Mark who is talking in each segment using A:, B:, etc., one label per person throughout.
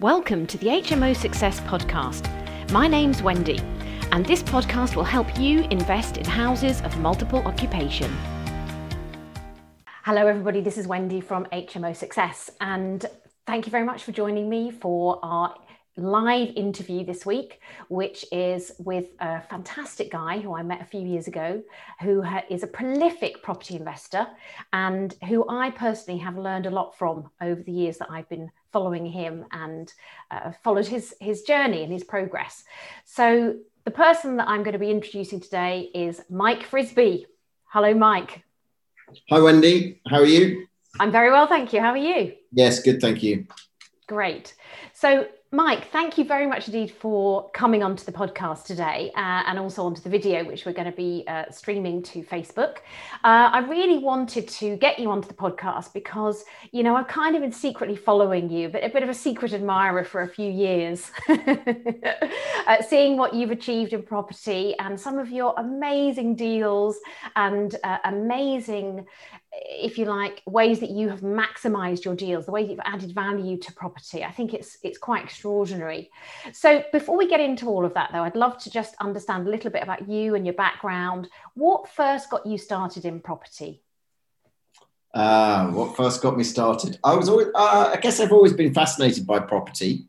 A: Welcome to the HMO Success Podcast. My name's Wendy, and this podcast will help you invest in houses of multiple occupation. Hello, everybody. This is Wendy from HMO Success, and thank you very much for joining me for our live interview this week, which is with a fantastic guy who I met a few years ago, who is a prolific property investor and who I personally have learned a lot from over the years that I've been following him and uh, followed his, his journey and his progress. So, the person that I'm going to be introducing today is Mike Frisby. Hello, Mike.
B: Hi, Wendy. How are you?
A: I'm very well, thank you. How are you?
B: Yes, good, thank you.
A: Great. So, Mike, thank you very much indeed for coming onto the podcast today uh, and also onto the video, which we're going to be uh, streaming to Facebook. Uh, I really wanted to get you onto the podcast because, you know, I've kind of been secretly following you, but a bit of a secret admirer for a few years, uh, seeing what you've achieved in property and some of your amazing deals and uh, amazing if you like, ways that you have maximized your deals, the way you've added value to property. I think it's it's quite extraordinary. So before we get into all of that though, I'd love to just understand a little bit about you and your background. What first got you started in property?
B: Uh, what first got me started? I was always, uh, I guess I've always been fascinated by property.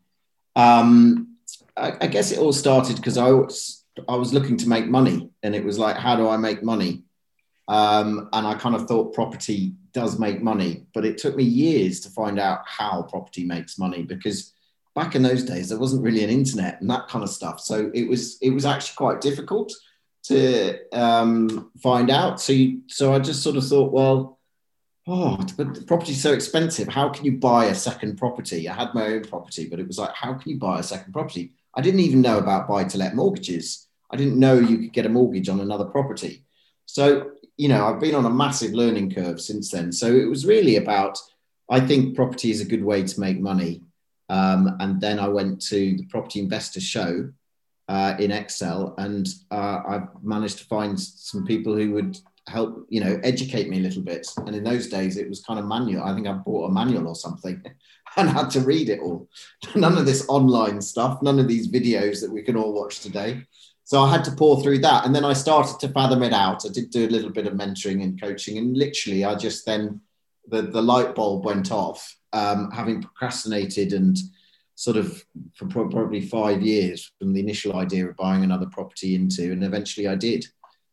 B: Um, I, I guess it all started because I was, I was looking to make money and it was like, how do I make money? Um, and I kind of thought property does make money, but it took me years to find out how property makes money because back in those days there wasn't really an internet and that kind of stuff. So it was it was actually quite difficult to um, find out. So you, so I just sort of thought, well, oh, but property's so expensive. How can you buy a second property? I had my own property, but it was like, how can you buy a second property? I didn't even know about buy to let mortgages. I didn't know you could get a mortgage on another property. So you know, I've been on a massive learning curve since then. So it was really about, I think property is a good way to make money. Um, and then I went to the property investor show uh, in Excel, and uh, I managed to find some people who would help, you know, educate me a little bit. And in those days, it was kind of manual. I think I bought a manual or something and had to read it all. None of this online stuff, none of these videos that we can all watch today. So I had to pour through that. And then I started to fathom it out. I did do a little bit of mentoring and coaching. And literally, I just then, the, the light bulb went off, um, having procrastinated and sort of for probably five years from the initial idea of buying another property into. And eventually I did.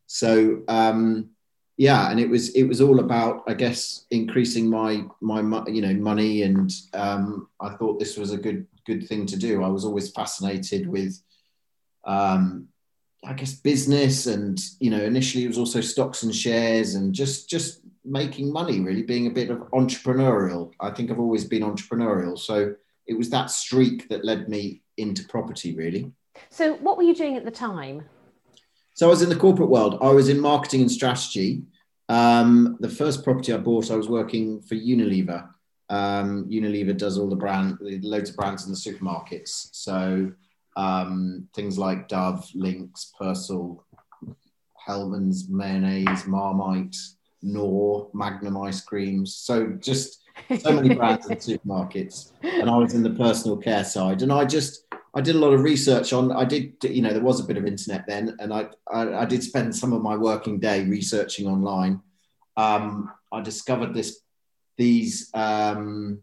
B: So, um, yeah, and it was it was all about, I guess, increasing my my you know money, and um, I thought this was a good good thing to do. I was always fascinated with um, I guess business and you know initially it was also stocks and shares and just just making money really being a bit of entrepreneurial. I think I've always been entrepreneurial. So it was that streak that led me into property really.
A: So what were you doing at the time?
B: So I was in the corporate world. I was in marketing and strategy. Um, the first property I bought I was working for Unilever. Um, Unilever does all the brand loads of brands in the supermarkets. So um, things like Dove, Lynx, Persil, Hellmann's mayonnaise, Marmite, Knorr, Magnum ice creams. So just so many brands in supermarkets. And I was in the personal care side. And I just, I did a lot of research on, I did, you know, there was a bit of internet then. And I, I, I did spend some of my working day researching online. Um, I discovered this, these, um,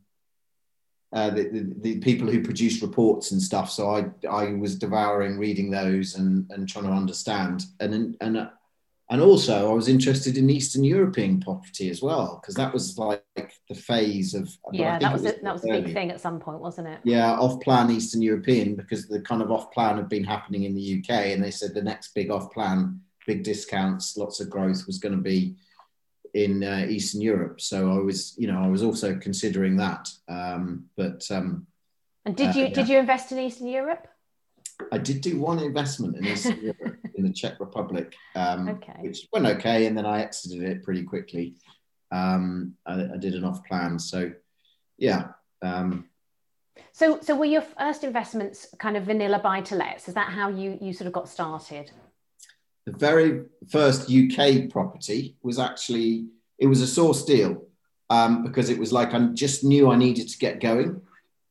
B: uh, the, the, the, people who produce reports and stuff. So I, I was devouring reading those and, and trying to understand. And, and, uh, and also I was interested in Eastern European property as well, because that was like the phase of.
A: Yeah, that was, was, a, that was a big thing at some point, wasn't it?
B: Yeah, off plan Eastern European, because the kind of off plan had been happening in the UK. And they said the next big off plan, big discounts, lots of growth was going to be in uh, Eastern Europe. So I was, you know, I was also considering that. Um, but um,
A: and did you uh, yeah. did you invest in Eastern Europe?
B: I did do one investment in Eastern Europe in the Czech Republic, um, okay. which went okay, and then I exited it pretty quickly. Um, I, I, did an off plan, so yeah. Um,
A: so, so were your first investments kind of vanilla buy to lets? Is that how you you sort of got started?
B: The very first UK property was actually it was a source deal um, because it was like I just knew I needed to get going.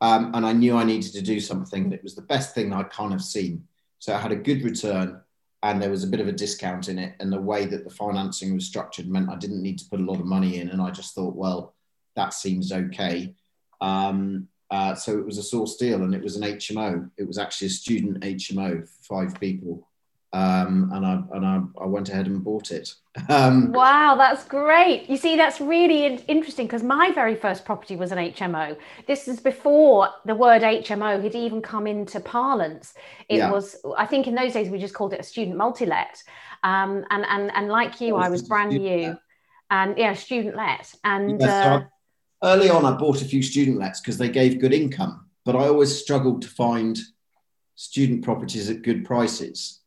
B: Um, and I knew I needed to do something that was the best thing I'd kind of seen. So I had a good return and there was a bit of a discount in it. And the way that the financing was structured meant I didn't need to put a lot of money in. And I just thought, well, that seems okay. Um, uh, so it was a source deal and it was an HMO. It was actually a student HMO, for five people um, and I and I, I, went ahead and bought it.
A: Um, wow, that's great! You see, that's really interesting because my very first property was an HMO. This is before the word HMO had even come into parlance. It yeah. was, I think, in those days we just called it a student multi-let. Um, and and and like you, oh, I was brand new, let. and yeah, student let. And uh,
B: early on, I bought a few student lets because they gave good income, but I always struggled to find student properties at good prices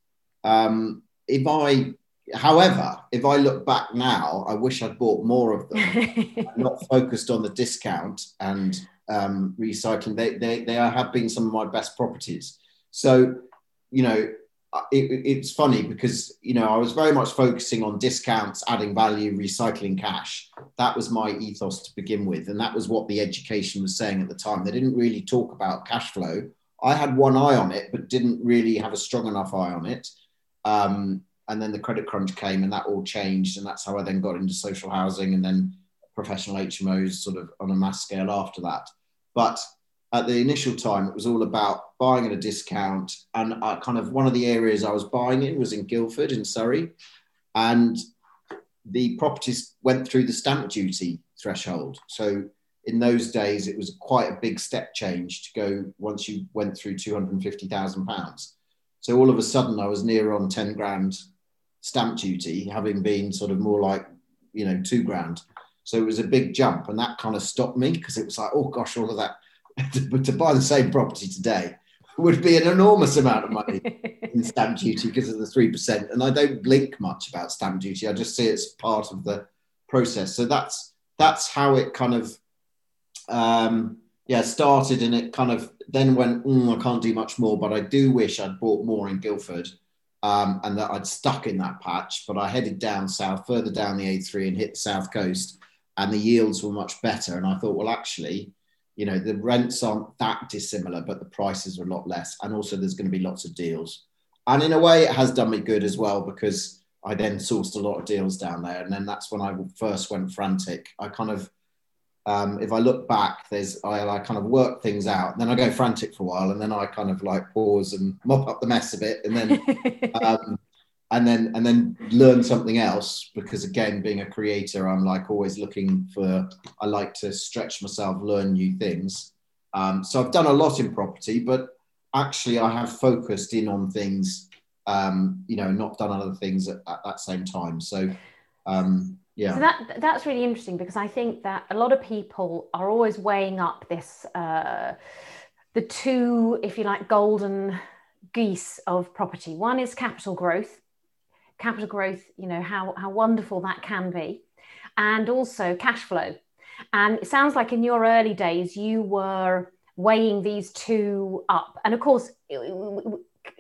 B: um, if I, however, if I look back now, I wish I'd bought more of them, not focused on the discount and um, recycling. They, they, they have been some of my best properties. So, you know, it, it's funny because you know I was very much focusing on discounts, adding value, recycling cash. That was my ethos to begin with, and that was what the education was saying at the time. They didn't really talk about cash flow. I had one eye on it, but didn't really have a strong enough eye on it. Um, and then the credit crunch came and that all changed. And that's how I then got into social housing and then professional HMOs sort of on a mass scale after that. But at the initial time, it was all about buying at a discount. And I kind of one of the areas I was buying in was in Guildford in Surrey. And the properties went through the stamp duty threshold. So in those days, it was quite a big step change to go once you went through £250,000. So all of a sudden, I was near on 10 grand stamp duty, having been sort of more like, you know, two grand. So it was a big jump. And that kind of stopped me because it was like, oh gosh, all of that. But to buy the same property today would be an enormous amount of money in stamp duty because of the 3%. And I don't blink much about stamp duty. I just see it's part of the process. So that's that's how it kind of um, yeah started and it kind of then went, mm, I can't do much more, but I do wish I'd bought more in Guildford um, and that I'd stuck in that patch. But I headed down south, further down the A3 and hit the south coast, and the yields were much better. And I thought, well, actually, you know, the rents aren't that dissimilar, but the prices are a lot less. And also, there's going to be lots of deals. And in a way, it has done me good as well because I then sourced a lot of deals down there. And then that's when I first went frantic. I kind of um, if I look back, there's I, I, kind of work things out, then I go frantic for a while, and then I kind of like pause and mop up the mess a bit, and then um, and then and then learn something else. Because again, being a creator, I'm like always looking for. I like to stretch myself, learn new things. Um, so I've done a lot in property, but actually I have focused in on things, um, you know, not done other things at, at that same time. So um, yeah
A: so that that's really interesting because i think that a lot of people are always weighing up this uh, the two if you like golden geese of property one is capital growth capital growth you know how how wonderful that can be and also cash flow and it sounds like in your early days you were weighing these two up and of course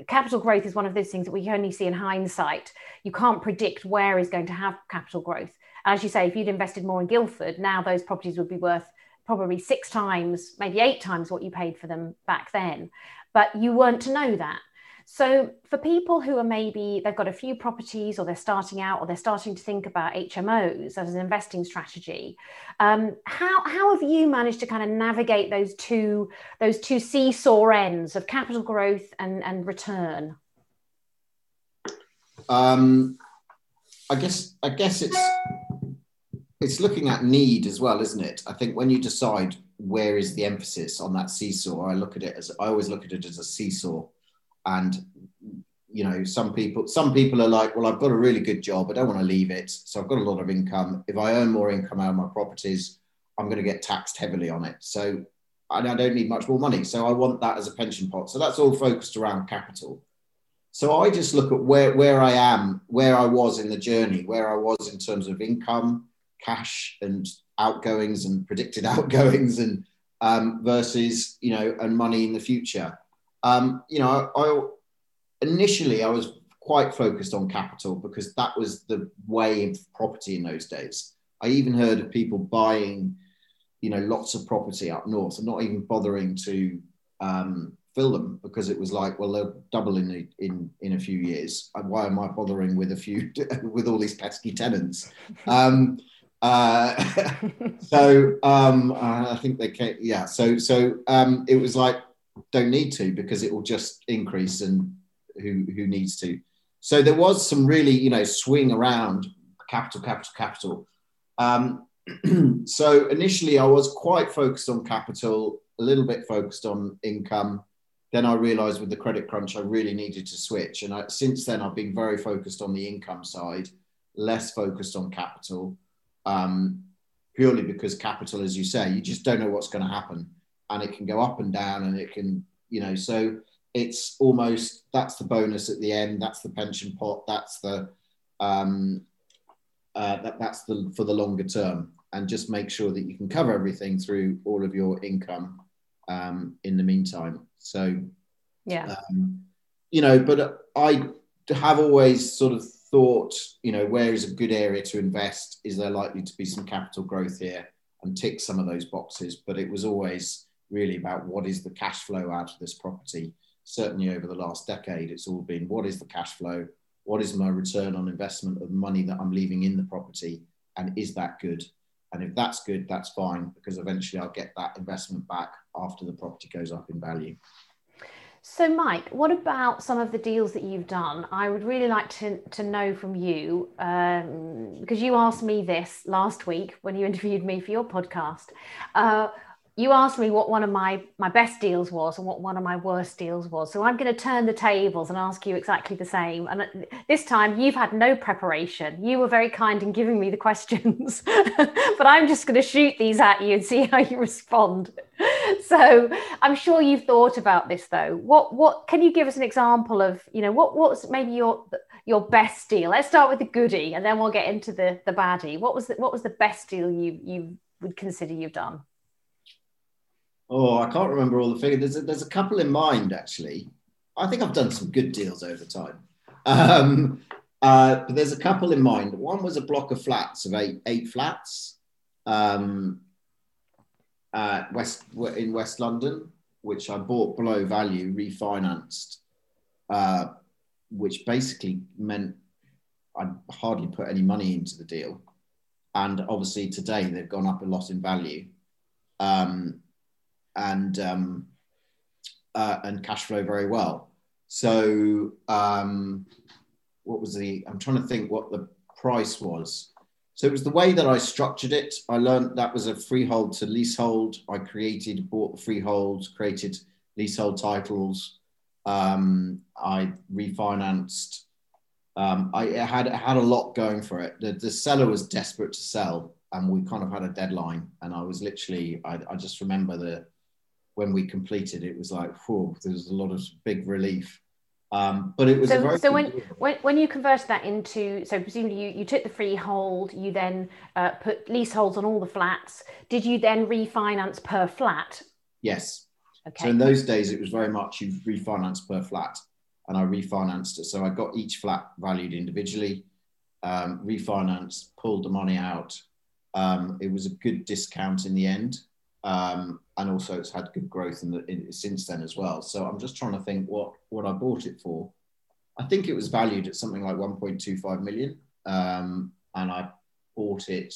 A: capital growth is one of those things that we only see in hindsight. You can't predict where is going to have capital growth. As you say, if you'd invested more in Guildford, now those properties would be worth probably six times, maybe eight times what you paid for them back then. But you weren't to know that. So, for people who are maybe they've got a few properties or they're starting out or they're starting to think about HMOs as an investing strategy, um, how, how have you managed to kind of navigate those two those two seesaw ends of capital growth and, and return?
B: Um, I guess I guess it's it's looking at need as well, isn't it? I think when you decide where is the emphasis on that seesaw, I look at it as I always look at it as a seesaw. And you know some people some people are like well i've got a really good job. I don't want to leave it. So i've got a lot of income. If i earn more income out of my properties i'm going to get taxed heavily on it. So i don't need much more money. So i want that as a pension pot. So that's all focused around capital. So i just look at where where i am where i was in the journey where i was in terms of income cash and outgoings and predicted outgoings and um, versus you know and money in the future um, you know, I, I, initially I was quite focused on capital because that was the way of property in those days. I even heard of people buying you know, lots of property up north and not even bothering to um, fill them because it was like, well, they'll double in in in a few years. Why am I bothering with a few with all these pesky tenants? Um, uh, so um, I think they came, yeah. So so um, it was like don't need to because it will just increase and who who needs to. So there was some really you know swing around capital capital capital. Um, so initially I was quite focused on capital, a little bit focused on income. Then I realized with the credit crunch, I really needed to switch. And I, since then, I've been very focused on the income side, less focused on capital, um, purely because capital, as you say, you just don't know what's going to happen. And it can go up and down and it can, you know, so it's almost that's the bonus at the end, that's the pension pot, that's the, um, uh, that, that's the for the longer term and just make sure that you can cover everything through all of your income um, in the meantime so
A: yeah
B: um, you know but i have always sort of thought you know where is a good area to invest is there likely to be some capital growth here and tick some of those boxes but it was always really about what is the cash flow out of this property certainly over the last decade it's all been what is the cash flow what is my return on investment of money that I'm leaving in the property? And is that good? And if that's good, that's fine because eventually I'll get that investment back after the property goes up in value.
A: So, Mike, what about some of the deals that you've done? I would really like to, to know from you um, because you asked me this last week when you interviewed me for your podcast. Uh, you asked me what one of my my best deals was and what one of my worst deals was. So i'm going to turn the tables and ask you exactly the same. And uh, this time you've had no preparation. You were very kind in giving me the questions but i'm just going to shoot these at you and see how you respond. So i'm sure you've thought about this though. What what can you give us an example of you know what what's maybe your your best deal? Let's start with the goodie and then we'll get into the the baddie. What was the, what was the best deal you you would consider you've done
B: Oh, I can't remember all the figures. There's a, there's a couple in mind actually. I think I've done some good deals over time. Um, uh, but there's a couple in mind. One was a block of flats of eight eight flats, um, uh, west in West London, which I bought below value, refinanced, uh, which basically meant I hardly put any money into the deal, and obviously today they've gone up a lot in value. Um, and um, uh, and cash flow very well. So um, what was the? I'm trying to think what the price was. So it was the way that I structured it. I learned that was a freehold to leasehold. I created, bought the freehold, created leasehold titles. Um, I refinanced. Um, I had had a lot going for it. The, the seller was desperate to sell, and we kind of had a deadline. And I was literally, I, I just remember the when we completed, it was like, whoa, there was a lot of big relief. Um, but it was
A: so. so when, when when you converted that into, so presumably you, you took the freehold, you then uh, put leaseholds on all the flats. Did you then refinance per flat?
B: Yes. Okay. So in those days, it was very much you refinance per flat, and I refinanced it. So I got each flat valued individually, um, refinanced, pulled the money out. Um, it was a good discount in the end. Um, and also it's had good growth in the in, since then as well. So I'm just trying to think what what I bought it for. I think it was valued at something like 1.25 million, um, and I bought it.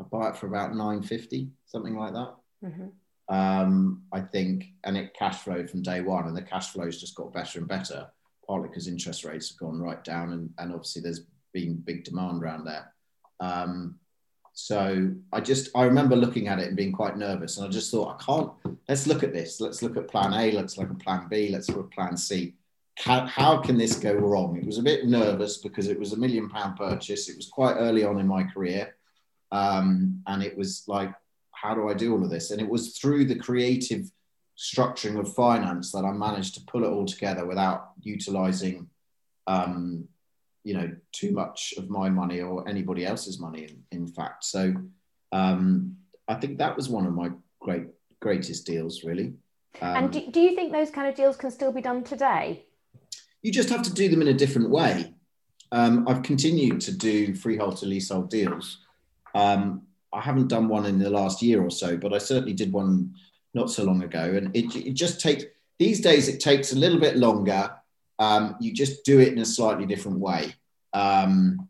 B: I bought it for about 950, something like that. Mm-hmm. Um, I think, and it cash flowed from day one, and the cash flows just got better and better, partly because interest rates have gone right down, and, and obviously there's been big demand around there. Um, so I just I remember looking at it and being quite nervous, and I just thought I can't. Let's look at this. Let's look at Plan A. Let's look at Plan B. Let's look at Plan C. How, how can this go wrong? It was a bit nervous because it was a million pound purchase. It was quite early on in my career, um, and it was like, how do I do all of this? And it was through the creative structuring of finance that I managed to pull it all together without utilizing um, you know too much of my money or anybody else's money in, in fact so um, i think that was one of my great greatest deals really
A: um, and do, do you think those kind of deals can still be done today
B: you just have to do them in a different way um, i've continued to do freehold to leasehold deals um, I haven't done one in the last year or so, but I certainly did one not so long ago. And it, it just takes, these days, it takes a little bit longer. Um, you just do it in a slightly different way. Um,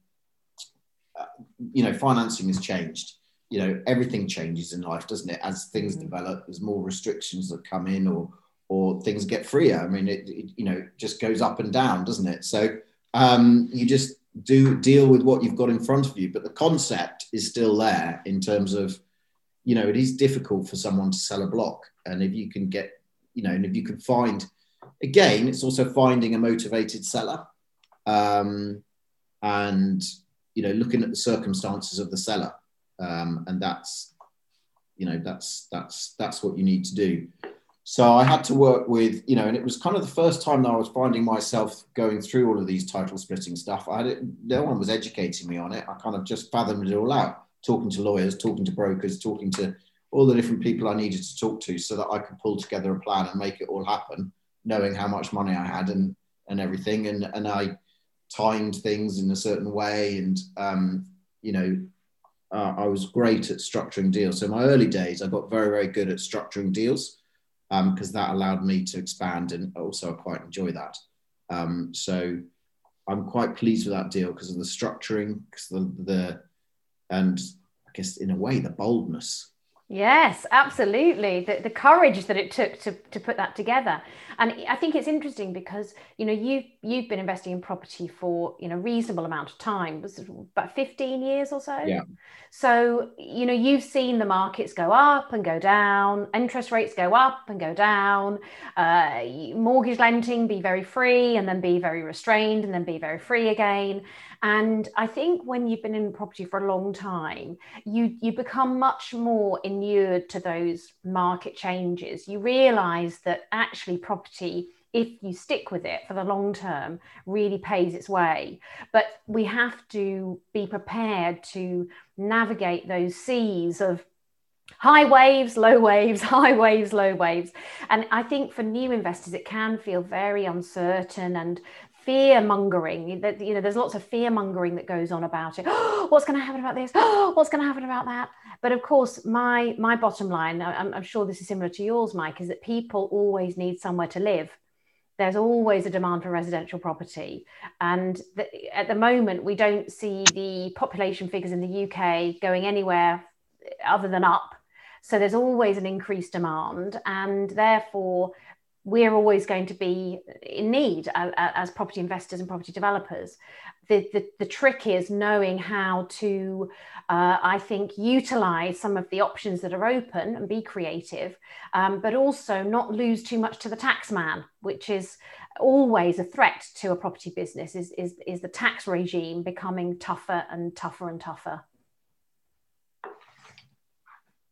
B: uh, you know, financing has changed. You know, everything changes in life, doesn't it? As things mm-hmm. develop, there's more restrictions that come in, or or things get freer. I mean, it, it you know just goes up and down, doesn't it? So um, you just do deal with what you've got in front of you. But the concept is still there in terms of, you know, it is difficult for someone to sell a block. And if you can get, you know, and if you can find, again, it's also finding a motivated seller. Um, and, you know, looking at the circumstances of the seller. Um, and that's, you know, that's, that's, that's what you need to do. So I had to work with, you know, and it was kind of the first time that I was finding myself going through all of these title splitting stuff. I had no one was educating me on it. I kind of just fathomed it all out, talking to lawyers, talking to brokers, talking to all the different people I needed to talk to so that I could pull together a plan and make it all happen, knowing how much money I had and, and everything. And, and I timed things in a certain way. And, um, you know, uh, I was great at structuring deals. So my early days, I got very, very good at structuring deals because um, that allowed me to expand and also I quite enjoy that. Um, so I'm quite pleased with that deal because of the structuring, because the, the and I guess in a way the boldness
A: Yes, absolutely. The, the courage that it took to, to put that together. And I think it's interesting because, you know, you've, you've been investing in property for, you know, reasonable amount of time, was about 15 years or so?
B: Yeah.
A: So, you know, you've seen the markets go up and go down, interest rates go up and go down, uh, mortgage lending be very free and then be very restrained and then be very free again. And I think when you've been in property for a long time, you you become much more inured to those market changes. You realize that actually property if you stick with it for the long term really pays its way but we have to be prepared to navigate those seas of high waves, low waves, high waves, low waves. And I think for new investors, it can feel very uncertain and fear mongering that you know there's lots of fear mongering that goes on about it. What's going to happen about this? What's going to happen about that? But of course my my bottom line I'm, I'm sure this is similar to yours mike is that people always need somewhere to live. There's always a demand for residential property. And the, at the moment we don't see the population figures in the uk going anywhere other than up. So there's always an increased demand and therefore we're always going to be in need as, as property investors and property developers. The, the, the trick is knowing how to, uh, I think, utilize some of the options that are open and be creative, um, but also not lose too much to the tax man, which is always a threat to a property business, is, is, is the tax regime becoming tougher and tougher and tougher.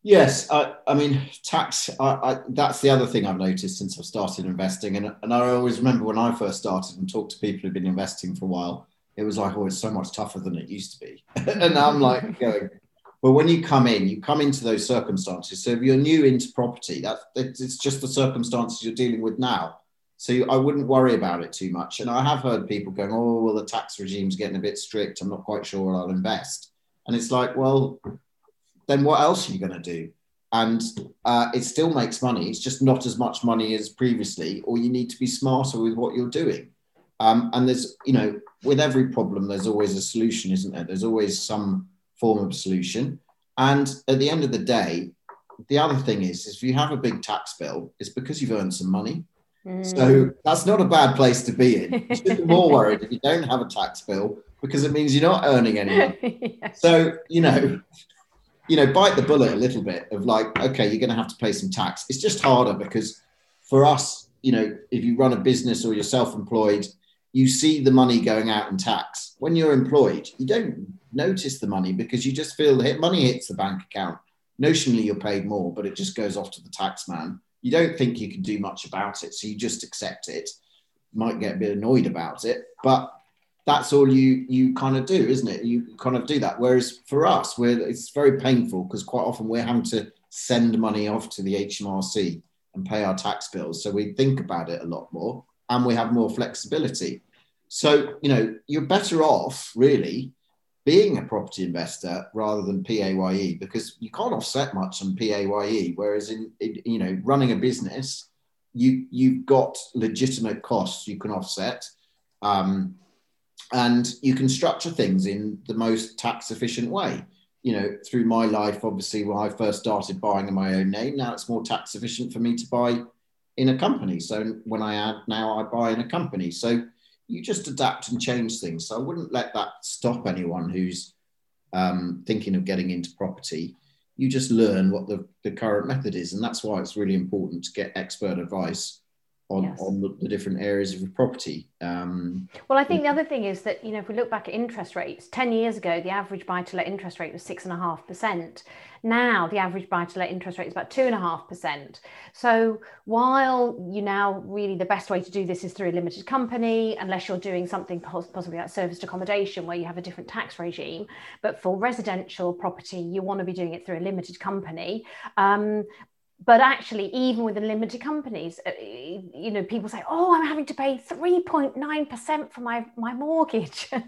B: Yes, I, I mean tax. I, I, that's the other thing I've noticed since I've started investing, and and I always remember when I first started and talked to people who've been investing for a while. It was like, oh, it's so much tougher than it used to be, and I'm like going. But when you come in, you come into those circumstances. So if you're new into property, that it's just the circumstances you're dealing with now. So you, I wouldn't worry about it too much. And I have heard people going, oh, well, the tax regime's getting a bit strict. I'm not quite sure I'll invest. And it's like, well, then what else are you going to do? And uh, it still makes money. It's just not as much money as previously, or you need to be smarter with what you're doing. Um, and there's, you know, with every problem, there's always a solution, isn't there? There's always some form of solution. And at the end of the day, the other thing is, is if you have a big tax bill, it's because you've earned some money. Mm. So that's not a bad place to be in. You should be more worried if you don't have a tax bill because it means you're not earning any yes. So, you know, you know, bite the bullet a little bit of like, okay, you're going to have to pay some tax. It's just harder because for us, you know, if you run a business or you're self employed, you see the money going out in tax. When you're employed, you don't notice the money because you just feel that money hits the bank account. Notionally, you're paid more, but it just goes off to the tax man. You don't think you can do much about it. So you just accept it. Might get a bit annoyed about it, but that's all you you kind of do, isn't it? You kind of do that. Whereas for us, we're it's very painful because quite often we're having to send money off to the HMRC and pay our tax bills. So we think about it a lot more and we have more flexibility. So, you know, you're better off really being a property investor rather than PAYE because you can't offset much on PAYE. Whereas in, in you know running a business, you you've got legitimate costs you can offset, um, and you can structure things in the most tax efficient way. You know, through my life, obviously, when I first started buying in my own name, now it's more tax efficient for me to buy in a company. So when I add now, I buy in a company. So you just adapt and change things. So I wouldn't let that stop anyone who's um, thinking of getting into property. You just learn what the, the current method is. And that's why it's really important to get expert advice on, yes. on the, the, different areas of property. Um,
A: well, I think the other thing is that, you know, if we look back at interest rates, 10 years ago, the average buy to let interest rate was 6.5%. Now, the average buy to let interest rate is about 2.5%. So, while you now really the best way to do this is through a limited company, unless you're doing something possibly like serviced accommodation where you have a different tax regime, but for residential property, you want to be doing it through a limited company. Um, but actually even with the limited companies uh, you know people say oh i'm having to pay 3.9% for my my mortgage.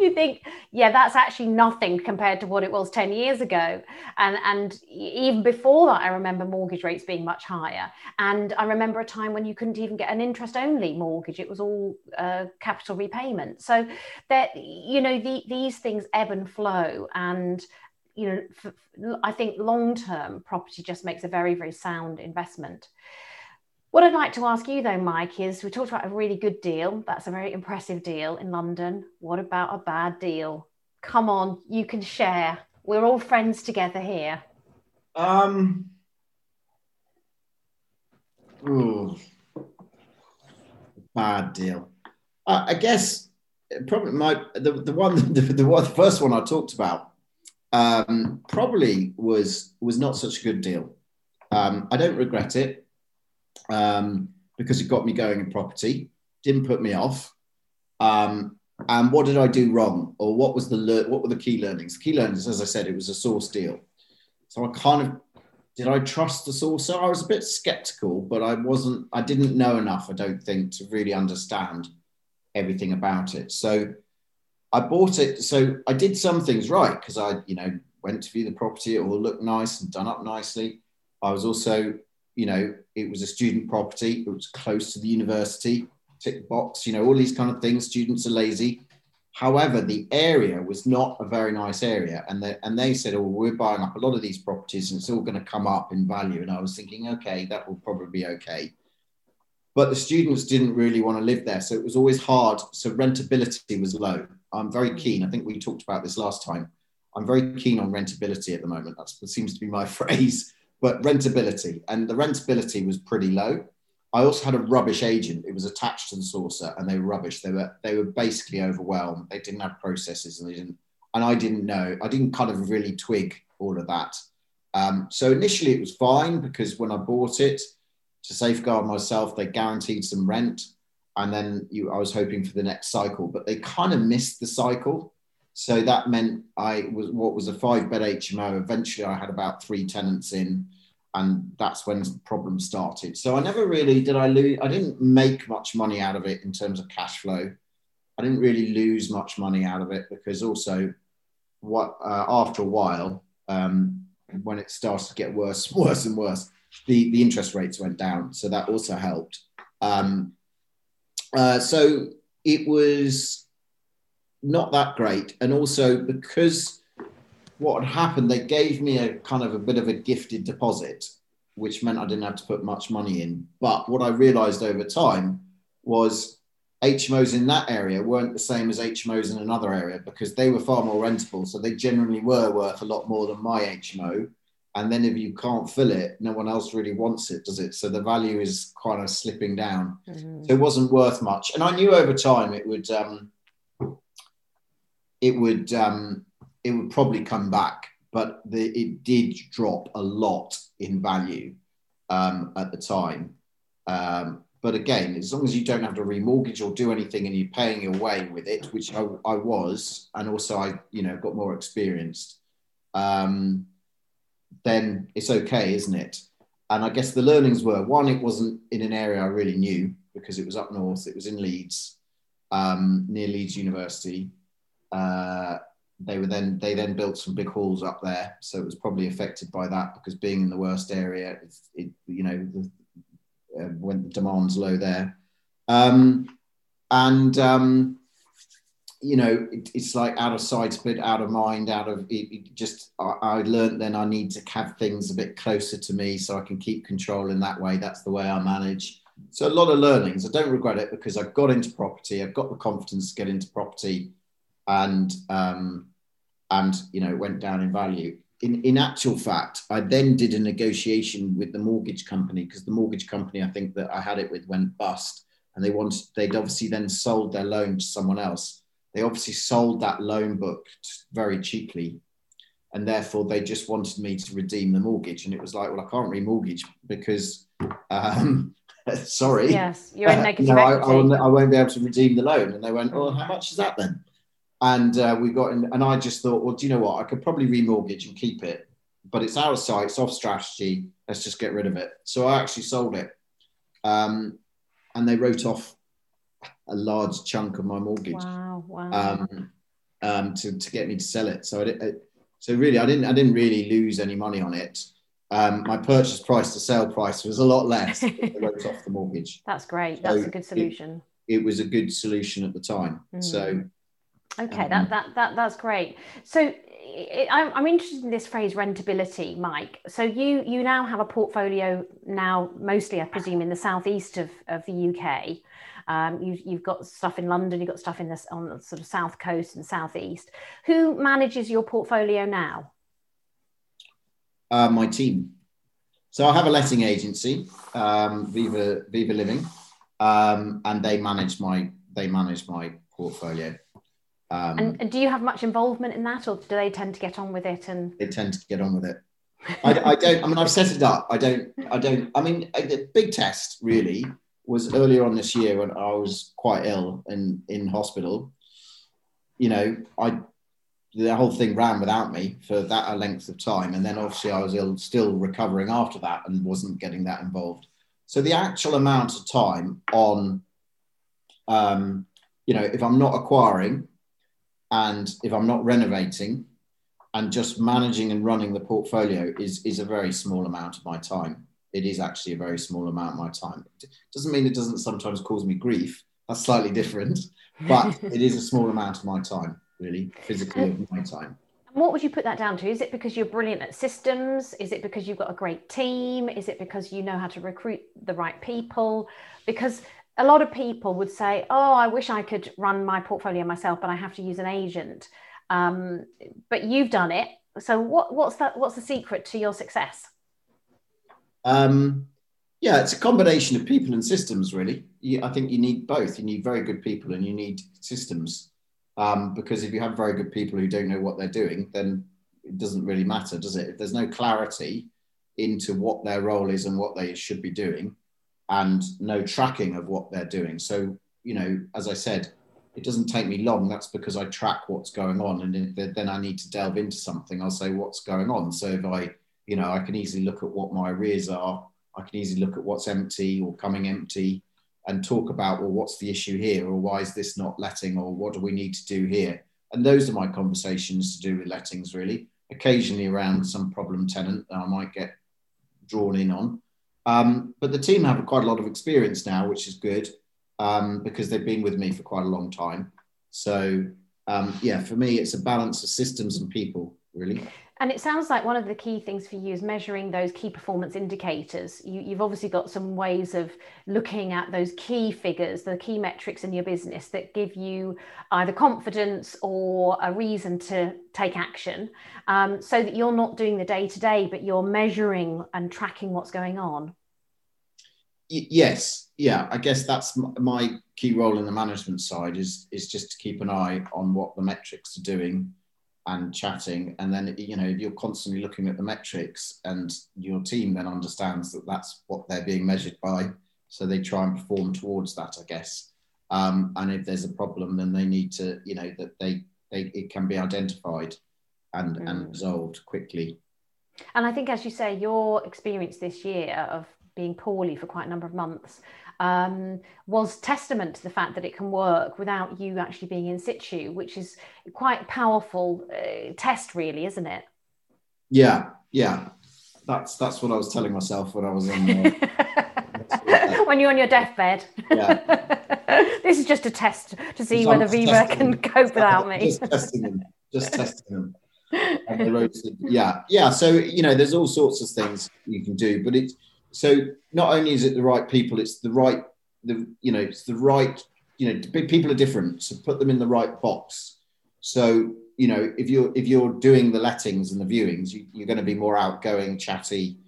A: You think yeah that's actually nothing compared to what it was 10 years ago. And and even before that i remember mortgage rates being much higher. And i remember a time when you couldn't even get an interest only mortgage. It was all uh, capital repayment. So that you know the, these things ebb and flow. And you know, for, I think long term property just makes a very, very sound investment. What I'd like to ask you though, Mike, is we talked about a really good deal. That's a very impressive deal in London. What about a bad deal? Come on, you can share. We're all friends together here. Um,
B: ooh, bad deal. Uh, I guess probably my the, the one the, the one the first one I talked about um, probably was was not such a good deal. Um, I don't regret it um, because it got me going in property. Didn't put me off. Um, and what did I do wrong, or what was the le- what were the key learnings? The key learnings, as I said, it was a source deal. So I kind of did I trust the sourcer? I was a bit skeptical, but I wasn't. I didn't know enough. I don't think to really understand everything about it. So I bought it. So I did some things right because I, you know, went to view the property. It all looked nice and done up nicely. I was also, you know, it was a student property. It was close to the university. Tick box, you know, all these kind of things. Students are lazy. However, the area was not a very nice area, and they and they said, "Oh, we're buying up a lot of these properties, and it's all going to come up in value." And I was thinking, "Okay, that will probably be okay." But the students didn't really want to live there, so it was always hard. So rentability was low. I'm very keen. I think we talked about this last time. I'm very keen on rentability at the moment. That's, that seems to be my phrase, but rentability. And the rentability was pretty low. I also had a rubbish agent. It was attached to the sourcer and they were rubbish. They were they were basically overwhelmed. They didn't have processes and they didn't and I didn't know. I didn't kind of really twig all of that. Um, so initially it was fine because when I bought it to safeguard myself, they guaranteed some rent and then you, I was hoping for the next cycle, but they kind of missed the cycle. So that meant I was what was a five bed HMO. Eventually, I had about three tenants in, and that's when the problem started. So I never really did I lose. I didn't make much money out of it in terms of cash flow. I didn't really lose much money out of it because also, what uh, after a while, um, when it started to get worse, worse and worse, the the interest rates went down. So that also helped. Um, uh, so it was not that great. And also because what had happened, they gave me a kind of a bit of a gifted deposit, which meant I didn't have to put much money in. But what I realized over time was HMOs in that area weren't the same as HMOs in another area because they were far more rentable. So they generally were worth a lot more than my HMO and then if you can't fill it no one else really wants it does it? So the value is kind of slipping down. Mm-hmm. so it wasn't worth much. And i knew over time it would um, it would um, it would probably come back but the, it did drop a lot in value um, at the time. Um, but again as long as you don't have to remortgage or do anything and you're paying your way with it which I, I was and also i you know got more experienced um, then it's okay, isn't it? And I guess the learnings were one, it wasn't in an area I really knew because it was up north, it was in Leeds, um, near Leeds University. Uh, they were then they then built some big halls up there, so it was probably affected by that because being in the worst area, it, it you know the, uh, when the demand's low there, um, and um, you know it, it's like out of sight, but out of mind, out of it, just. I, I learned then I need to have things a bit closer to me so I can keep control in that way. That's the way I manage. So a lot of learnings. I don't regret it because I got into property. I've got the confidence to get into property and um, and you know went down in value. In, in actual fact, I then did a negotiation with the mortgage company because the mortgage company I think that I had it with went bust, and they wanted they'd obviously then sold their loan to someone else. They obviously sold that loan book very cheaply, and therefore they just wanted me to redeem the mortgage. And it was like, well, I can't remortgage because um, sorry.
A: Yes, you're in negative
B: no,
A: equity.
B: I, I, I, won't be able to redeem the loan. And they went, oh, how much is that then? And uh, we got in, and I just thought, well, do you know what? I could probably remortgage and keep it, but it's of sight, it's off strategy. Let's just get rid of it. So I actually sold it. Um, and they wrote off a large chunk of my mortgage.
A: Wow, wow.
B: Um, um, to, to get me to sell it. So I, I, so really, I didn't I didn't really lose any money on it. Um, my purchase price to sale price was a lot less. I wrote off the mortgage.
A: That's great. That's so a good solution.
B: It, it, was a good solution at the time. Mm. So
A: Okay, um, that, that that that's great. So it, I'm, I'm interested in this phrase rentability, Mike. So you you now have a portfolio now, mostly I presume in the southeast of, of the UK. Um, you've, you've got stuff in London, you've got stuff in this on the sort of south coast and southeast. Who manages your portfolio now?
B: Uh, my team. So I have a letting agency, um, Viva Viva Living, um, and they manage my they manage my portfolio.
A: Um, and, and, do you have much involvement in that, or do they tend to get on with it? And
B: they tend to get on with it. I, I, don't. I mean, I've set it up. I don't. I don't. I mean, the big test really was earlier on this year when I was quite ill and in hospital. You know, I the whole thing ran without me for that a length of time, and then obviously I was ill, still recovering after that, and wasn't getting that involved. So the actual amount of time on, um, you know, if I'm not acquiring and if I'm not renovating and just managing and running the portfolio is, is a very small amount of my time. It is actually a very small amount of my time. It doesn't mean it doesn't sometimes cause me grief. That's slightly different, but it is a small amount of my time, really, physically of my time.
A: What would you put that down to? Is it because you're brilliant at systems? Is it because you've got a great team? Is it because you know how to recruit the right people? Because a lot of people would say, "Oh, I wish I could run my portfolio myself, but I have to use an agent." Um, but you've done it. So, what, what's that? What's the secret to your success?
B: Um, yeah, it's a combination of people and systems. Really, you, I think you need both. You need very good people and you need systems. Um, because if you have very good people who don't know what they're doing, then it doesn't really matter, does it? If there's no clarity into what their role is and what they should be doing, and no tracking of what they're doing. So, you know, as I said, it doesn't take me long. That's because I track what's going on. And then I need to delve into something, I'll say, what's going on? So if I, you know, I can easily look at what my arrears are, I can easily look at what's empty or coming empty and talk about, well, what's the issue here? Or why is this not letting? Or what do we need to do here? And those are my conversations to do with lettings, really. Occasionally around some problem tenant that I might get drawn in on. Um, but the team have quite a lot of experience now, which is good um, because they've been with me for quite a long time. So, um, yeah, for me, it's a balance of systems and people, really.
A: And it sounds like one of the key things for you is measuring those key performance indicators. You, have obviously got some ways of looking at those key figures, the key metrics in your business that give you either confidence or a reason to take action um, so that you're not doing the day to day, but you're measuring and tracking what's going on.
B: yes. Yeah. I guess that's my key role in the management side is, is just to keep an eye on what the metrics are doing and chatting and then you know you're constantly looking at the metrics and your team then understands that that's what they're being measured by so they try and perform towards that i guess um, and if there's a problem then they need to you know that they, they it can be identified and mm. and resolved quickly
A: and i think as you say your experience this year of being poorly for quite a number of months um, was testament to the fact that it can work without you actually being in situ, which is quite a powerful uh, test, really, isn't it?
B: Yeah, yeah. That's that's what I was telling myself when I was on.
A: Uh, when you're on your deathbed.
B: Yeah.
A: this is just a test to see whether Viva can cope without me.
B: Just testing them. Just testing them. yeah, yeah. So you know, there's all sorts of things you can do, but it's so not only is it the right people, it's the right the you know it's the right you know people are different, so put them in the right box. So you know if you're if you're doing the lettings and the viewings, you, you're going to be more outgoing, chatty,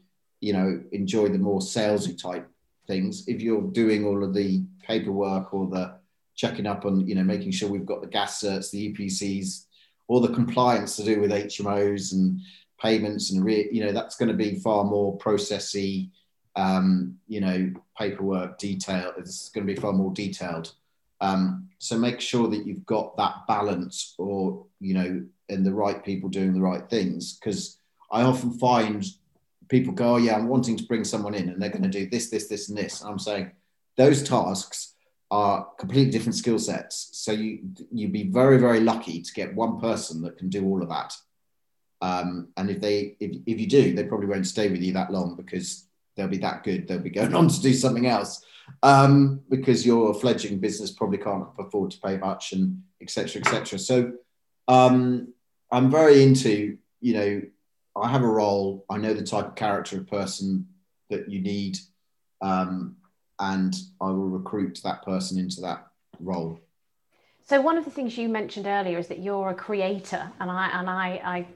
B: you know, enjoy the more salesy type things. If you're doing all of the paperwork or the checking up on, you know, making sure we've got the gas certs, the EPCs, all the compliance to do with HMOs and payments and re, you know that's going to be far more processy um, you know paperwork detail it's going to be far more detailed um, so make sure that you've got that balance or you know and the right people doing the right things because i often find people go oh yeah i'm wanting to bring someone in and they're going to do this this this and this and i'm saying those tasks are completely different skill sets. So you you'd be very very lucky to get one person that can do all of that. Um, and if they if, if you do, they probably won't stay with you that long because they'll be that good. They'll be going on to do something else um, because your fledgling business probably can't afford to pay much and etc. etc. So um, I'm very into you know I have a role. I know the type of character of person that you need. Um, and I will recruit that person into that role.
A: So one of the things you mentioned earlier is that you're a creator, and I and I, I,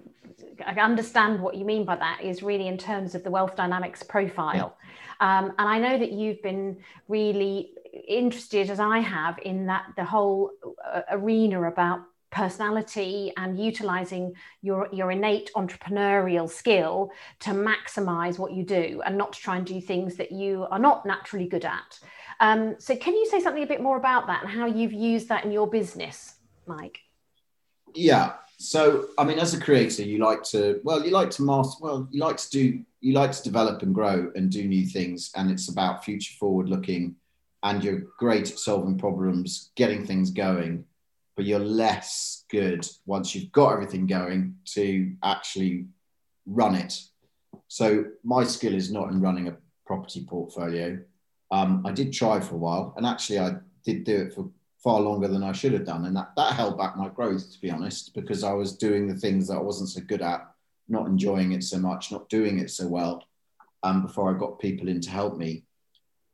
A: I understand what you mean by that is really in terms of the wealth dynamics profile, yeah. um, and I know that you've been really interested, as I have, in that the whole uh, arena about personality and utilizing your, your innate entrepreneurial skill to maximize what you do and not to try and do things that you are not naturally good at. Um, so, can you say something a bit more about that and how you've used that in your business, Mike?
B: Yeah. So, I mean, as a creator, you like to, well, you like to master, well, you like to do, you like to develop and grow and do new things. And it's about future forward looking and you're great at solving problems, getting things going but you're less good once you've got everything going to actually run it. So my skill is not in running a property portfolio. Um, I did try for a while, and actually I did do it for far longer than I should have done, and that that held back my growth, to be honest, because I was doing the things that I wasn't so good at, not enjoying it so much, not doing it so well, um, before I got people in to help me.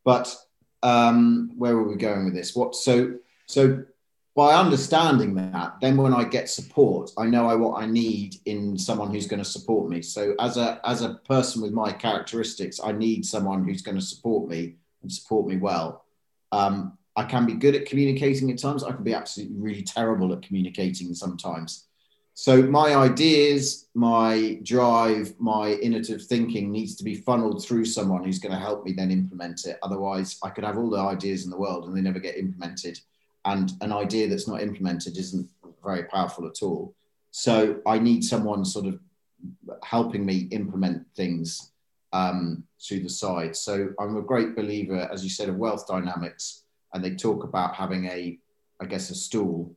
B: But um, where were we going with this? What so so by understanding that, then when I get support, I know I, what I need in someone who's going to support me. So as a as a person with my characteristics, I need someone who's going to support me and support me well. Um, I can be good at communicating at times. I can be absolutely really terrible at communicating sometimes. So my ideas, my drive, my innovative thinking needs to be funneled through someone who's going to help me then implement it. Otherwise, I could have all the ideas in the world and they never get implemented and an idea that's not implemented isn't very powerful at all. So I need someone sort of helping me implement things um, to the side. So I'm a great believer, as you said, of wealth dynamics, and they talk about having a, I guess, a stool,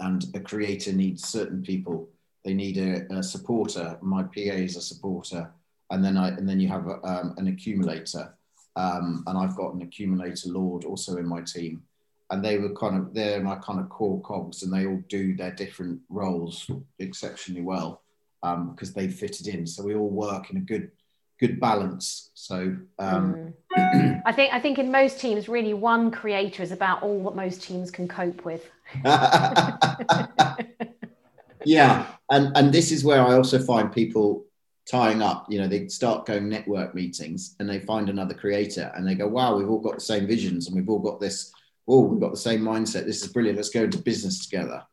B: and a creator needs certain people. They need a, a supporter. My PA is a supporter, and then I and then you have a, um, an accumulator, um, and I've got an accumulator lord also in my team and they were kind of they're my kind of core cogs, and they all do their different roles exceptionally well um, because they fitted in. So we all work in a good good balance. So um,
A: mm. I think I think in most teams, really, one creator is about all that most teams can cope with.
B: yeah, and and this is where I also find people tying up. You know, they start going network meetings and they find another creator and they go, "Wow, we've all got the same visions and we've all got this." oh, we've got the same mindset. This is brilliant. Let's go into business together.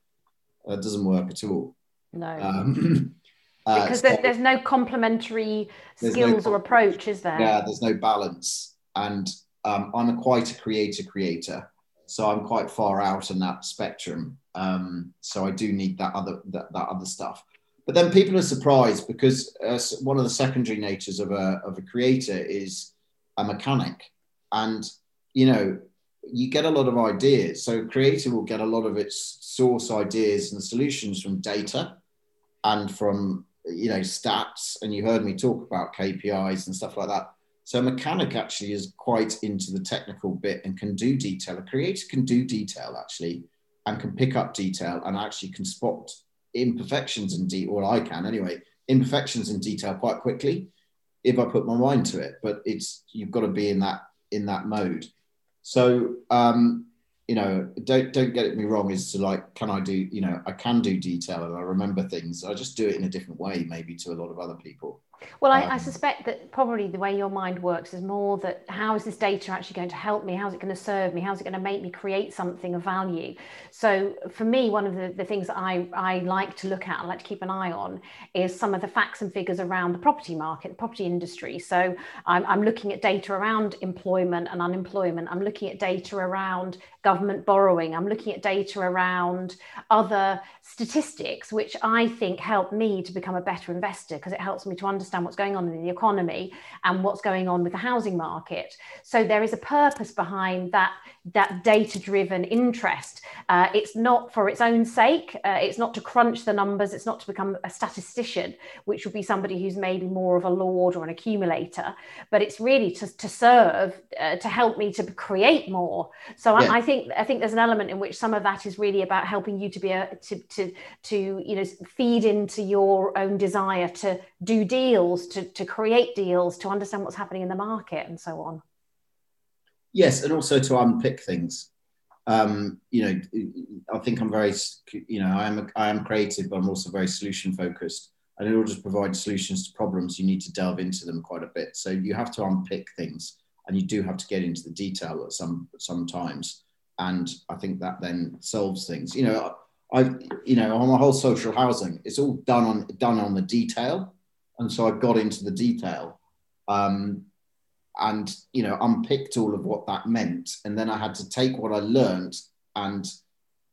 B: That doesn't work at all.
A: No. Um, uh, because so there's no complementary skills no, or approach, is there?
B: Yeah, there's no balance. And um, I'm a quite a creator creator. So I'm quite far out in that spectrum. Um, so I do need that other that, that other stuff. But then people are surprised because uh, one of the secondary natures of a, of a creator is a mechanic. And, you know, you get a lot of ideas. So creator will get a lot of its source ideas and solutions from data and from, you know, stats. And you heard me talk about KPIs and stuff like that. So mechanic actually is quite into the technical bit and can do detail. A creator can do detail actually and can pick up detail and actually can spot imperfections in detail, or I can anyway, imperfections in detail quite quickly if I put my mind to it. But it's you've got to be in that in that mode. So um, you know, don't don't get me wrong. Is to like, can I do? You know, I can do detail and I remember things. I just do it in a different way, maybe to a lot of other people.
A: Well, I, um, I, suspect that probably the way your mind works is more that how is this data actually going to help me? How's it going to serve me? How's it going to make me create something of value? So, for me, one of the, the things that I, I like to look at, I like to keep an eye on, is some of the facts and figures around the property market, the property industry. So, I'm, I'm looking at data around employment and unemployment. I'm looking at data around government borrowing. I'm looking at data around other statistics, which I think help me to become a better investor because it helps me to understand what's going on in the economy and what's going on with the housing market. So there is a purpose behind that that data driven interest. Uh, it's not for its own sake. Uh, it's not to crunch the numbers. It's not to become a statistician, which would be somebody who's maybe more of a lord or an accumulator. But it's really to, to serve, uh, to help me to create more. So yeah. I, I, think I think there's an element in which some of that is really about helping you to be a to to to you know feed into your own desire to do deals, to to create deals, to understand what's happening in the market, and so on.
B: Yes, and also to unpick things. Um, you know, I think I'm very, you know, I am I am creative, but I'm also very solution focused. And in order to provide solutions to problems, you need to delve into them quite a bit. So you have to unpick things, and you do have to get into the detail at some sometimes. And I think that then solves things. You know, I, you know, on the whole social housing, it's all done on done on the detail, and so I got into the detail. Um, and you know unpicked all of what that meant. And then i had to take what i learned and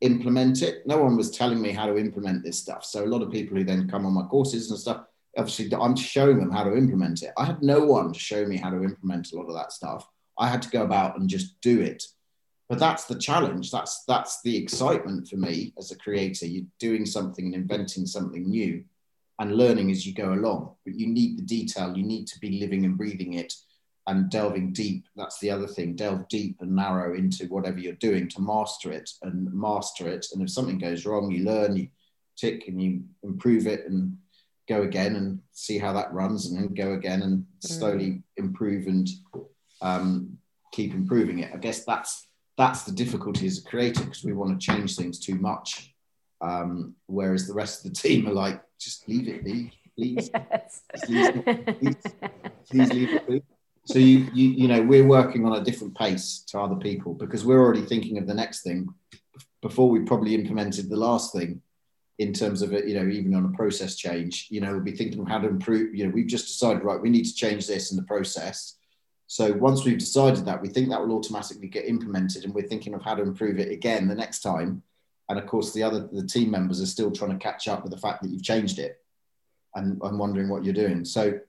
B: implement it. No one was telling me how to implement this stuff. So a lot of people who then come on my courses and stuff obviously i'm showing them how to implement it. I had no one to show me how to implement a lot of that stuff. I had to go about and just do it. But that's the challenge. That's that's the excitement for me as a creator. You're doing something and inventing something new and learning as you go along but you need the detail you need to be living and breathing it and delving deep. That's the other thing. Delve deep and narrow into whatever you're doing to master it and master it. And if something goes wrong, you learn, you tick, and you improve it and go again and see how that runs, and then go again and mm. slowly improve and um, keep improving it. I guess that's that's the difficulty as a creator because we want to change things too much, um, whereas the rest of the team are like, just leave it be, please. Yes. Please, please, please leave it be. So you, you you know we're working on a different pace to other people because we're already thinking of the next thing before we probably implemented the last thing in terms of it you know even on a process change. You know we'll be thinking of how to improve you know we've just decided right we need to change this in the process. So once we've decided that we think that will automatically get implemented and we're thinking of how to improve it again the next time and of course the other the team members are still trying to catch up with the fact that you've changed it and, and wondering what you're doing so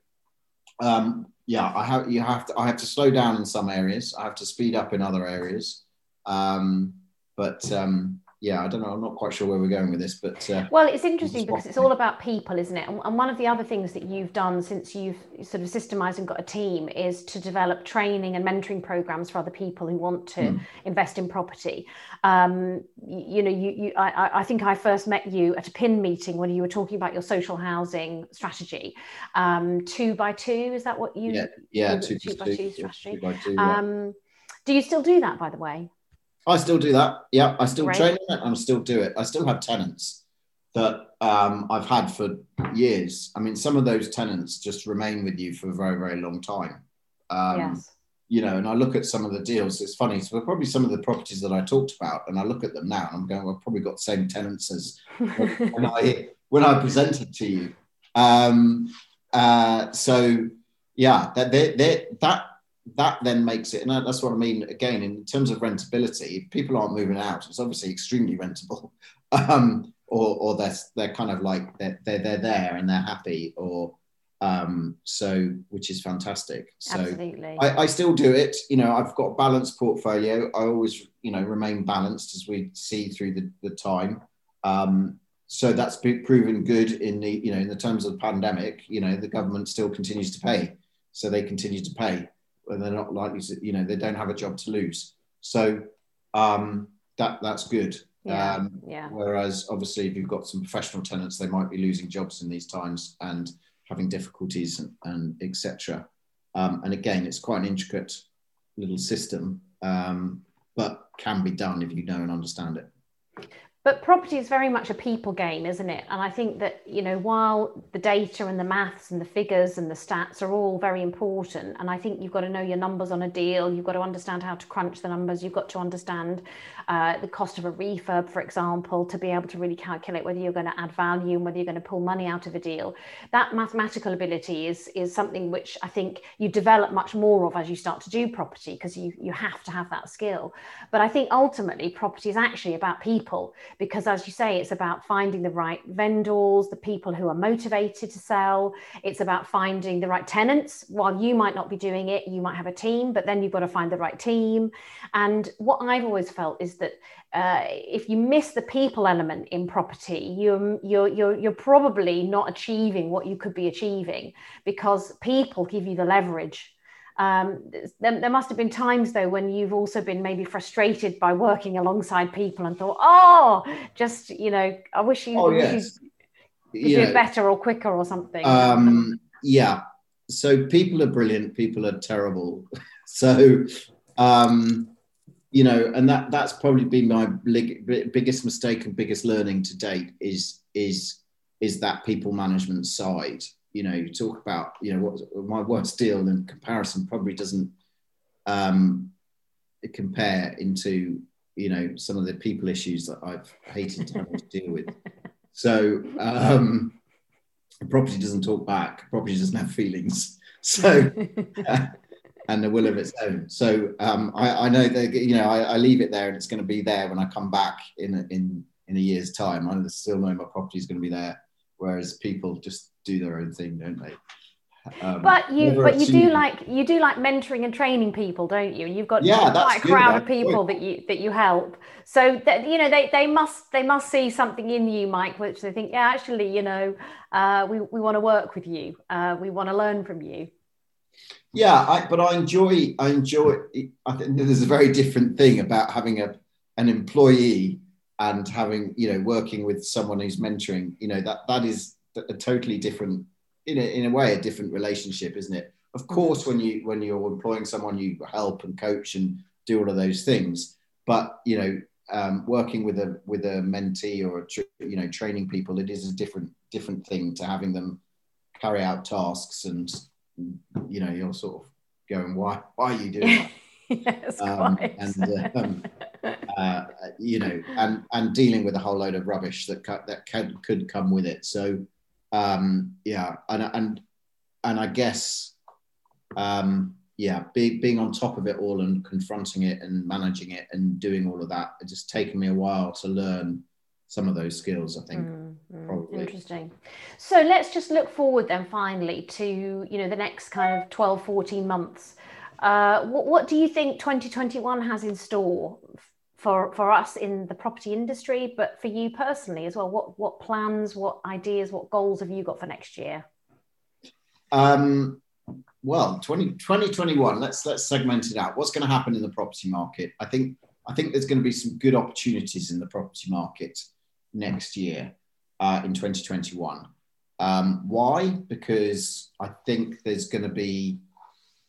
B: um, yeah, I have you have to I have to slow down in some areas. I have to speed up in other areas. Um, but um, yeah, I don't know. I'm not quite sure where we're going with this, but uh,
A: well, it's interesting because it's all about people, isn't it? And, one of the other things that you've done since you've sort of systemized and got a team is to develop training and mentoring programs for other people who want to mm. invest in property. Um, you, know, you, you I, I, think I first met you at a PIN meeting when you were talking about your social housing strategy. Um, two by two, is that what you?
B: Yeah, yeah, two,
A: two,
B: by two,
A: strategy. Two by two, yeah. Um, do you still do that, by the way?
B: I still do that. Yeah, I still train it and I still do it. I still have tenants that um, I've had for years. I mean, some of those tenants just remain with you for a very, very long time. Um, yes. You know, and I look at some of the deals. It's funny. So probably some of the properties that I talked about, and I look at them now, and I'm going, well, I've probably got the same tenants as when I when I presented to you. Um, uh, so yeah, that they, they, that that then makes it, and that's what I mean again in terms of rentability. If people aren't moving out, it's obviously extremely rentable, um, or or they're they're kind of like they're, they're they're there and they're happy, or Um, so, which is fantastic. So,
A: Absolutely.
B: I, I, still do it. You know, I've got a balanced portfolio. I always, you know, remain balanced as we see through the, the time. Um, so that's been proven good in the, you know, in the terms of the pandemic. You know, the government still continues to pay, so they continue to pay, and they're not likely to, you know, they don't have a job to lose. So um, that that's good.
A: Yeah,
B: um,
A: yeah.
B: Whereas obviously, if you've got some professional tenants, they might be losing jobs in these times and having difficulties and, and etc. Um, and again, it's quite an intricate little system, um, but can be done if you know and understand it.
A: But property is very much a people game, isn't it? And I think that, you know, while the data and the maths and the figures and the stats are all very important, and I think you've got to know your numbers on a deal, you've got to understand how to crunch the numbers, you've got to understand uh, the cost of a refurb, for example, to be able to really calculate whether you're going to add value and whether you're going to pull money out of a deal. That mathematical ability is, is something which I think you develop much more of as you start to do property because you, you have to have that skill. But I think ultimately property is actually about people because as you say it's about finding the right vendors the people who are motivated to sell. It's about finding the right tenants. While you might not be doing it you might have a team but then you've got to find the right team. And what i've always felt is that uh, if you miss the people element in property, you're, you're, you're, you're probably not achieving what you could be achieving because people give you the leverage um, there, there, must have been times though when you've also been maybe frustrated by working alongside people and thought, oh, just you know, I wish you,
B: oh, yes.
A: you do better or quicker or something.
B: Um, yeah. So people are brilliant. People are terrible. so, um, you know, and that that's probably been my big, biggest mistake and biggest learning to date is is is that people management side you know, you talk about, you know, what my worst deal in comparison probably doesn't um, compare into, you know, some of the people issues that I've hated to have to deal with. So um, property doesn't talk back. Property doesn't have feelings. So. Uh, and the will of its own. So um, I, I, know that you know I, I, leave it there, and it's going to be there when I come back in in in a year's time. I still know my property is going to be there, whereas people just do their own thing, don't they?
A: Um, but you, but you do like you do like mentoring and training people, don't you? You've got
B: yeah,
A: quite a crowd of people that you that you help. So that you know they they must they must see something in you, Mike, which they think, yeah, actually, you know, uh, we we want to work with you. Uh, we want to learn from you.
B: Yeah, I, but I enjoy I enjoy. I think there's a very different thing about having a an employee and having you know working with someone who's mentoring. You know that that is a totally different in a, in a way a different relationship isn't it? Of mm-hmm. course when you when you're employing someone you help and coach and do all of those things. But you know um, working with a with a mentee or a, you know training people it is a different different thing to having them carry out tasks and you know you're sort of going why why are you doing that?
A: Yes, um,
B: and um, uh, you know and and dealing with a whole load of rubbish that that can, could come with it. So um, yeah, and and and I guess um, yeah, be, being on top of it all and confronting it and managing it and doing all of that, it just taken me a while to learn some of those skills. I think mm, mm, probably
A: interesting. So let's just look forward then, finally, to you know the next kind of 12, 14 months. Uh, what, what do you think 2021 has in store for for us in the property industry, but for you personally as well. What what plans, what ideas, what goals have you got for next year?
B: Um, well, 20, 2021, let's let's segment it out. What's going to happen in the property market? I think I think there's going to be some good opportunities in the property market next year uh, in 2021. Um, why? Because I think there's going to be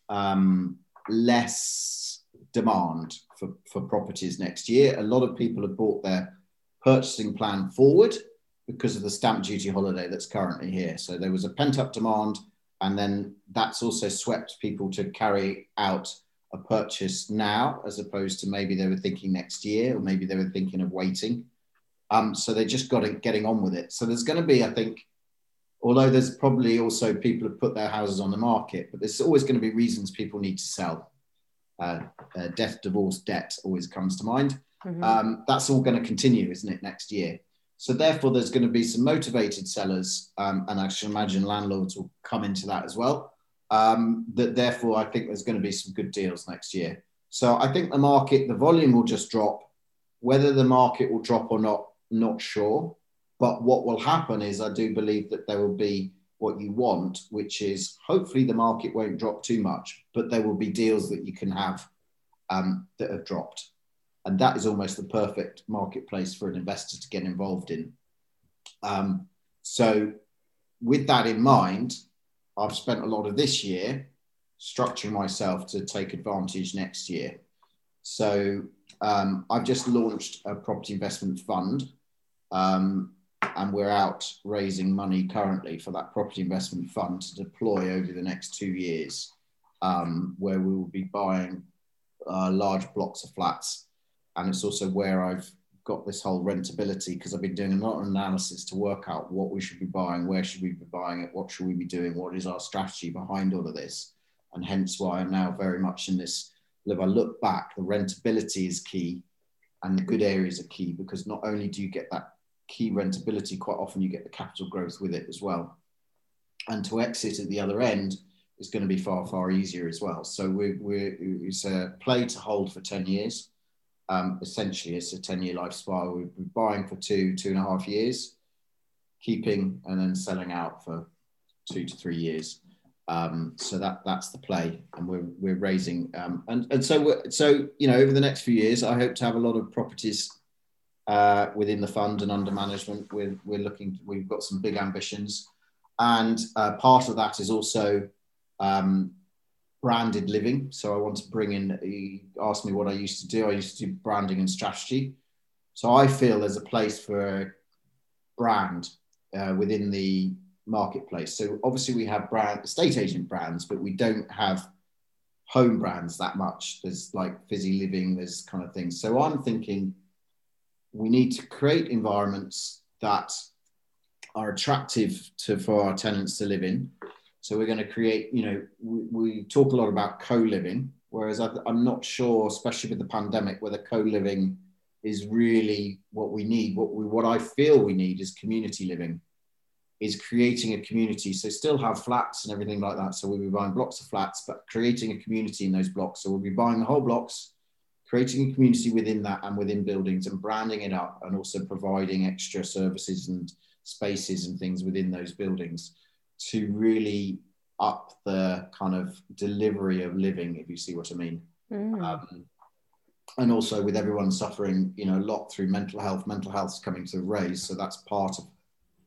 B: um, less demand for, for properties next year. A lot of people have bought their purchasing plan forward because of the stamp duty holiday that's currently here. So there was a pent up demand, and then that's also swept people to carry out a purchase now, as opposed to maybe they were thinking next year, or maybe they were thinking of waiting. Um, so they just got it getting on with it. So there's going to be, I think, although there's probably also people have put their houses on the market, but there's always going to be reasons people need to sell uh, uh, death, divorce, debt always comes to mind. Mm-hmm. Um, that's all going to continue, isn't it, next year? So therefore, there's going to be some motivated sellers, um, and I should imagine landlords will come into that as well. Um, that therefore, I think there's going to be some good deals next year. So I think the market, the volume will just drop. Whether the market will drop or not, not sure. But what will happen is, I do believe that there will be what you want, which is hopefully the market won't drop too much, but there will be deals that you can have um, that have dropped. And that is almost the perfect marketplace for an investor to get involved in. Um, so, with that in mind, I've spent a lot of this year structuring myself to take advantage next year. So, um, I've just launched a property investment fund, um, and we're out raising money currently for that property investment fund to deploy over the next two years, um, where we will be buying uh, large blocks of flats and it's also where I've got this whole rentability because I've been doing a lot of analysis to work out what we should be buying, where should we be buying it, what should we be doing, what is our strategy behind all of this, and hence why I'm now very much in this. If I look back, the rentability is key, and the good areas are key because not only do you get that key rentability, quite often you get the capital growth with it as well, and to exit at the other end is going to be far far easier as well. So we're, we're, it's a play to hold for ten years um, essentially it's a 10 year life spiral. We've been buying for two, two and a half years, keeping and then selling out for two to three years. Um, so that that's the play, and we're we're raising, um, and and so we're so you know over the next few years, I hope to have a lot of properties uh, within the fund and under management. We're we're looking, we've got some big ambitions, and uh, part of that is also um, branded living. So I want to bring in, he asked me what I used to do. I used to do branding and strategy. So I feel there's a place for a brand uh, within the marketplace. So obviously we have brand estate agent brands, but we don't have home brands that much. There's like Fizzy Living, there's kind of things. So I'm thinking we need to create environments that are attractive to for our tenants to live in so we're going to create, you know, we, we talk a lot about co-living, whereas I, am not sure, especially with the pandemic, whether co-living is really what we need. What we, what I feel we need is community living, is creating a community. So still have flats and everything like that. So we'll be buying blocks of flats, but creating a community in those blocks. So we'll be buying the whole blocks, creating a community within that and within buildings and branding it up and also providing extra services and spaces and things within those buildings to really up the kind of delivery of living, if you see what I mean. Mm. Um, and also with everyone suffering, you know, a lot through mental health, mental health is coming to the raise. So that's part of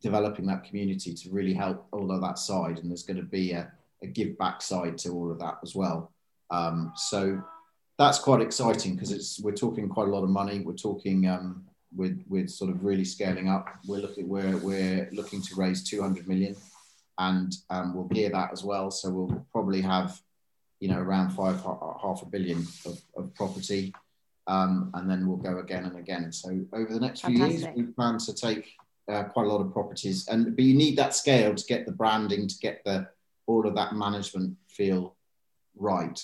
B: developing that community to really help all of that side. And there's going to be a, a give back side to all of that as well. Um, so that's quite exciting because it's we're talking quite a lot of money. We're talking um, with with sort of really scaling up. We're looking we're we're looking to raise 200 million and um, we'll gear that as well. So we'll probably have, you know, around five half a billion of, of property, um, and then we'll go again and again. So over the next few years, we plan to take uh, quite a lot of properties, and but you need that scale to get the branding, to get the all of that management feel right.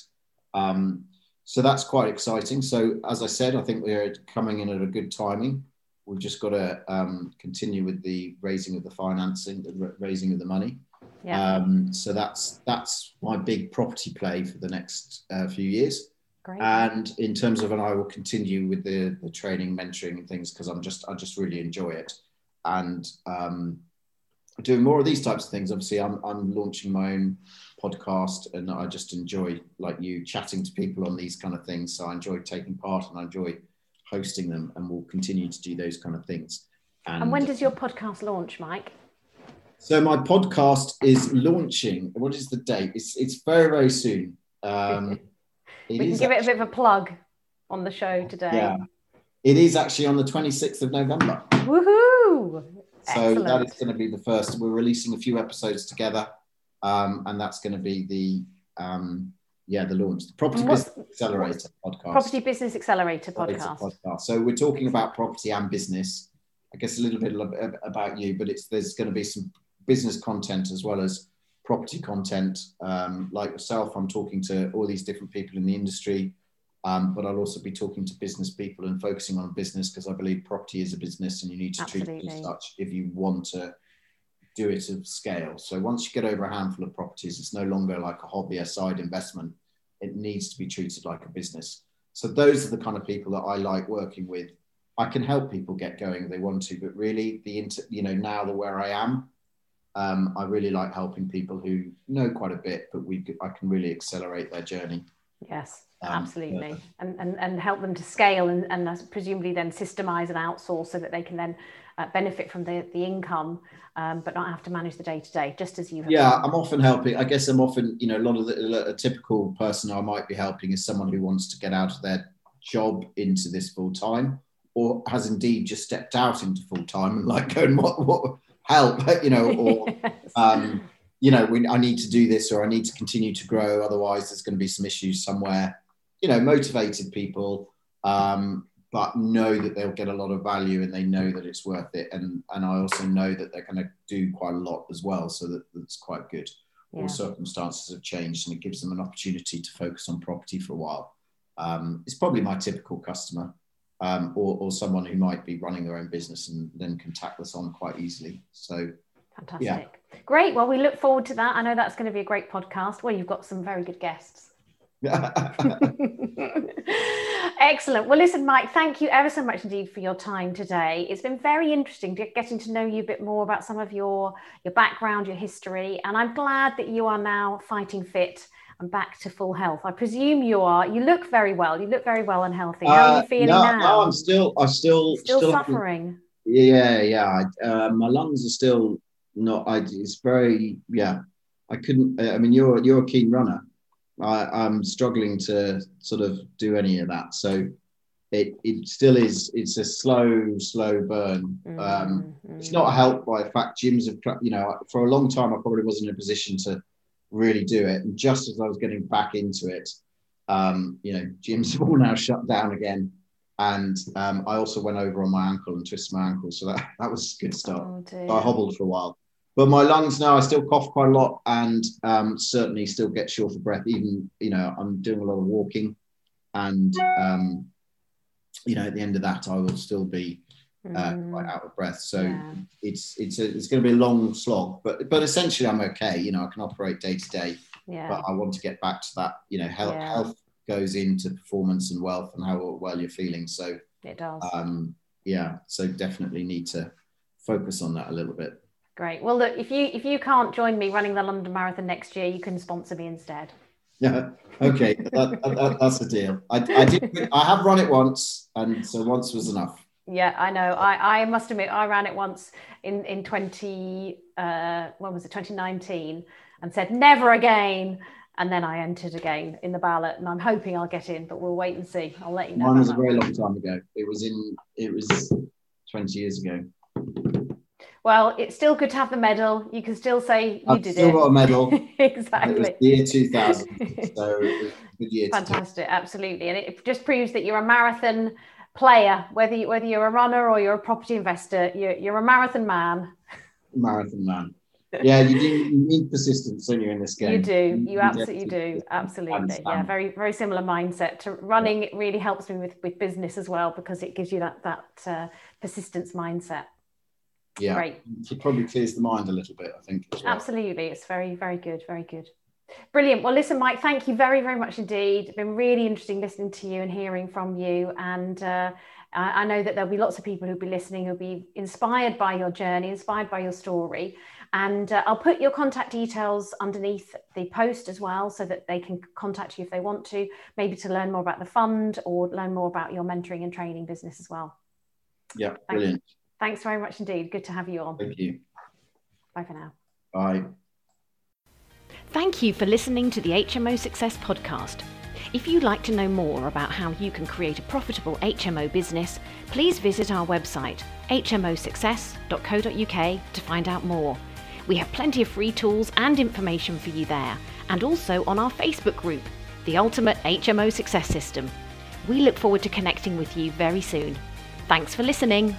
B: Um, so that's quite exciting. So as I said, I think we're coming in at a good timing. We've just got to um, continue with the raising of the financing, the raising of the money. Yeah. Um, so that's that's my big property play for the next uh, few years. Great. And in terms of, and I will continue with the, the training, mentoring, and things because I'm just I just really enjoy it, and um, doing more of these types of things. Obviously, I'm I'm launching my own podcast, and I just enjoy like you chatting to people on these kind of things. So I enjoy taking part, and I enjoy hosting them, and we'll continue to do those kind of things.
A: And, and when does your podcast launch, Mike?
B: So my podcast is launching. What is the date? It's it's very very soon. Um,
A: we can give actually, it a bit of a plug on the show today.
B: Yeah, it is actually on the 26th of November.
A: Woohoo!
B: So Excellent. that is going to be the first. We're releasing a few episodes together, um, and that's going to be the um, yeah, the launch, the Property Business Accelerator podcast.
A: Property Business Accelerator podcast.
B: podcast. So we're talking about property and business. I guess a little bit about you, but it's there's going to be some business content as well as property content. Um, like yourself, I'm talking to all these different people in the industry, Um, but I'll also be talking to business people and focusing on business because I believe property is a business and you need to Absolutely. treat it as such if you want to do it at scale. So once you get over a handful of properties, it's no longer like a hobby, a side investment. It needs to be treated like a business. So those are the kind of people that I like working with. I can help people get going if they want to, but really the inter, you know now the where I am, um, I really like helping people who know quite a bit, but we I can really accelerate their journey.
A: Yes, um, absolutely, and, and and help them to scale and, and presumably then systemize and outsource so that they can then uh, benefit from the the income, um, but not have to manage the day to day, just as you.
B: have Yeah, done. I'm often helping. I guess I'm often, you know, a lot of the a typical person I might be helping is someone who wants to get out of their job into this full time, or has indeed just stepped out into full time and like going, what what help, you know, or. yes. um, you know, we, I need to do this or I need to continue to grow. Otherwise, there's going to be some issues somewhere. You know, motivated people, um, but know that they'll get a lot of value and they know that it's worth it. And and I also know that they're going to do quite a lot as well, so that that's quite good. Yeah. All circumstances have changed, and it gives them an opportunity to focus on property for a while. Um, it's probably my typical customer. Um, or, or someone who might be running their own business and then can tack this on quite easily. So
A: Fantastic. Yeah. Great. Well, we look forward to that. I know that's going to be a great podcast. Well, you've got some very good guests. Excellent. Well, listen, Mike, thank you ever so much indeed for your time today. It's been very interesting to getting to know you a bit more about some of your your background, your history, and I'm glad that you are now fighting fit and back to full health. I presume you are. You look very well. You look very well and healthy. How are you uh, feeling
B: no,
A: now?
B: No, I'm still, I'm still,
A: still, still suffering.
B: Yeah, yeah. Uh, my lungs are still not. I. It's very. Yeah. I couldn't. I mean, you're you're a keen runner. I, I'm struggling to sort of do any of that. So it it still is. It's a slow, slow burn. Mm-hmm. Um, it's not helped by the fact gyms have. You know, for a long time, I probably wasn't in a position to really do it. And just as I was getting back into it, um, you know, gyms have all now shut down again. And um, I also went over on my ankle and twisted my ankle. So that, that was a good start. Oh, I hobbled for a while. But my lungs now, I still cough quite a lot and um, certainly still get short of breath. Even, you know, I'm doing a lot of walking. And, um, you know, at the end of that, I will still be uh, mm. quite out of breath. So yeah. it's it's a, it's going to be a long slog, but but essentially I'm okay. You know, I can operate day to day. Yeah. But I want to get back to that. You know, health yeah. health goes into performance and wealth and how well you're feeling. So
A: it does.
B: Um, yeah, so definitely need to focus on that a little bit.
A: Great. Well, look, if you if you can't join me running the London Marathon next year, you can sponsor me instead.
B: Yeah. Okay. that, that, that's the deal. I, I did. I have run it once, and so once was enough.
A: Yeah, I know. I, I must admit, I ran it once in in twenty. Uh, when was it? Twenty nineteen, and said never again and then I entered again in the ballot, and I'm hoping I'll get in, but we'll wait and see. I'll let you know.
B: Mine was a very long time ago. It was in. It was 20 years ago.
A: Well, it's still good to have the medal. You can still say you
B: I've
A: did
B: still
A: it.
B: got a medal.
A: exactly.
B: It was year 2000, so good year.
A: Fantastic, absolutely, and it just proves that you're a marathon player, whether you, whether you're a runner or you're a property investor. You're, you're a marathon man.
B: Marathon man yeah, you do. You need persistence, don't you, in this game?
A: You do. You, you absolutely do. Absolutely. Yeah, very very similar mindset to running. It really helps me with with business as well because it gives you that that uh, persistence mindset.
B: Yeah, great. It probably clears the mind a little bit. I think.
A: Well. Absolutely, it's very very good. Very good. Brilliant. Well, listen, Mike, thank you very, very much indeed. It's been really interesting listening to you and hearing from you. And uh, I know that there'll be lots of people who'll be listening who'll be inspired by your journey, inspired by your story. And uh, I'll put your contact details underneath the post as well so that they can contact you if they want to, maybe to learn more about the fund or learn more about your mentoring and training business as well.
B: Yeah, brilliant.
A: Thanks very much indeed. Good to have you on.
B: Thank you.
A: Bye for now.
B: Bye.
A: Thank you for listening to the HMO Success Podcast. If you'd like to know more about how you can create a profitable HMO business, please visit our website hmosuccess.co.uk to find out more. We have plenty of free tools and information for you there, and also on our Facebook group, The Ultimate HMO Success System. We look forward to connecting with you very soon. Thanks for listening.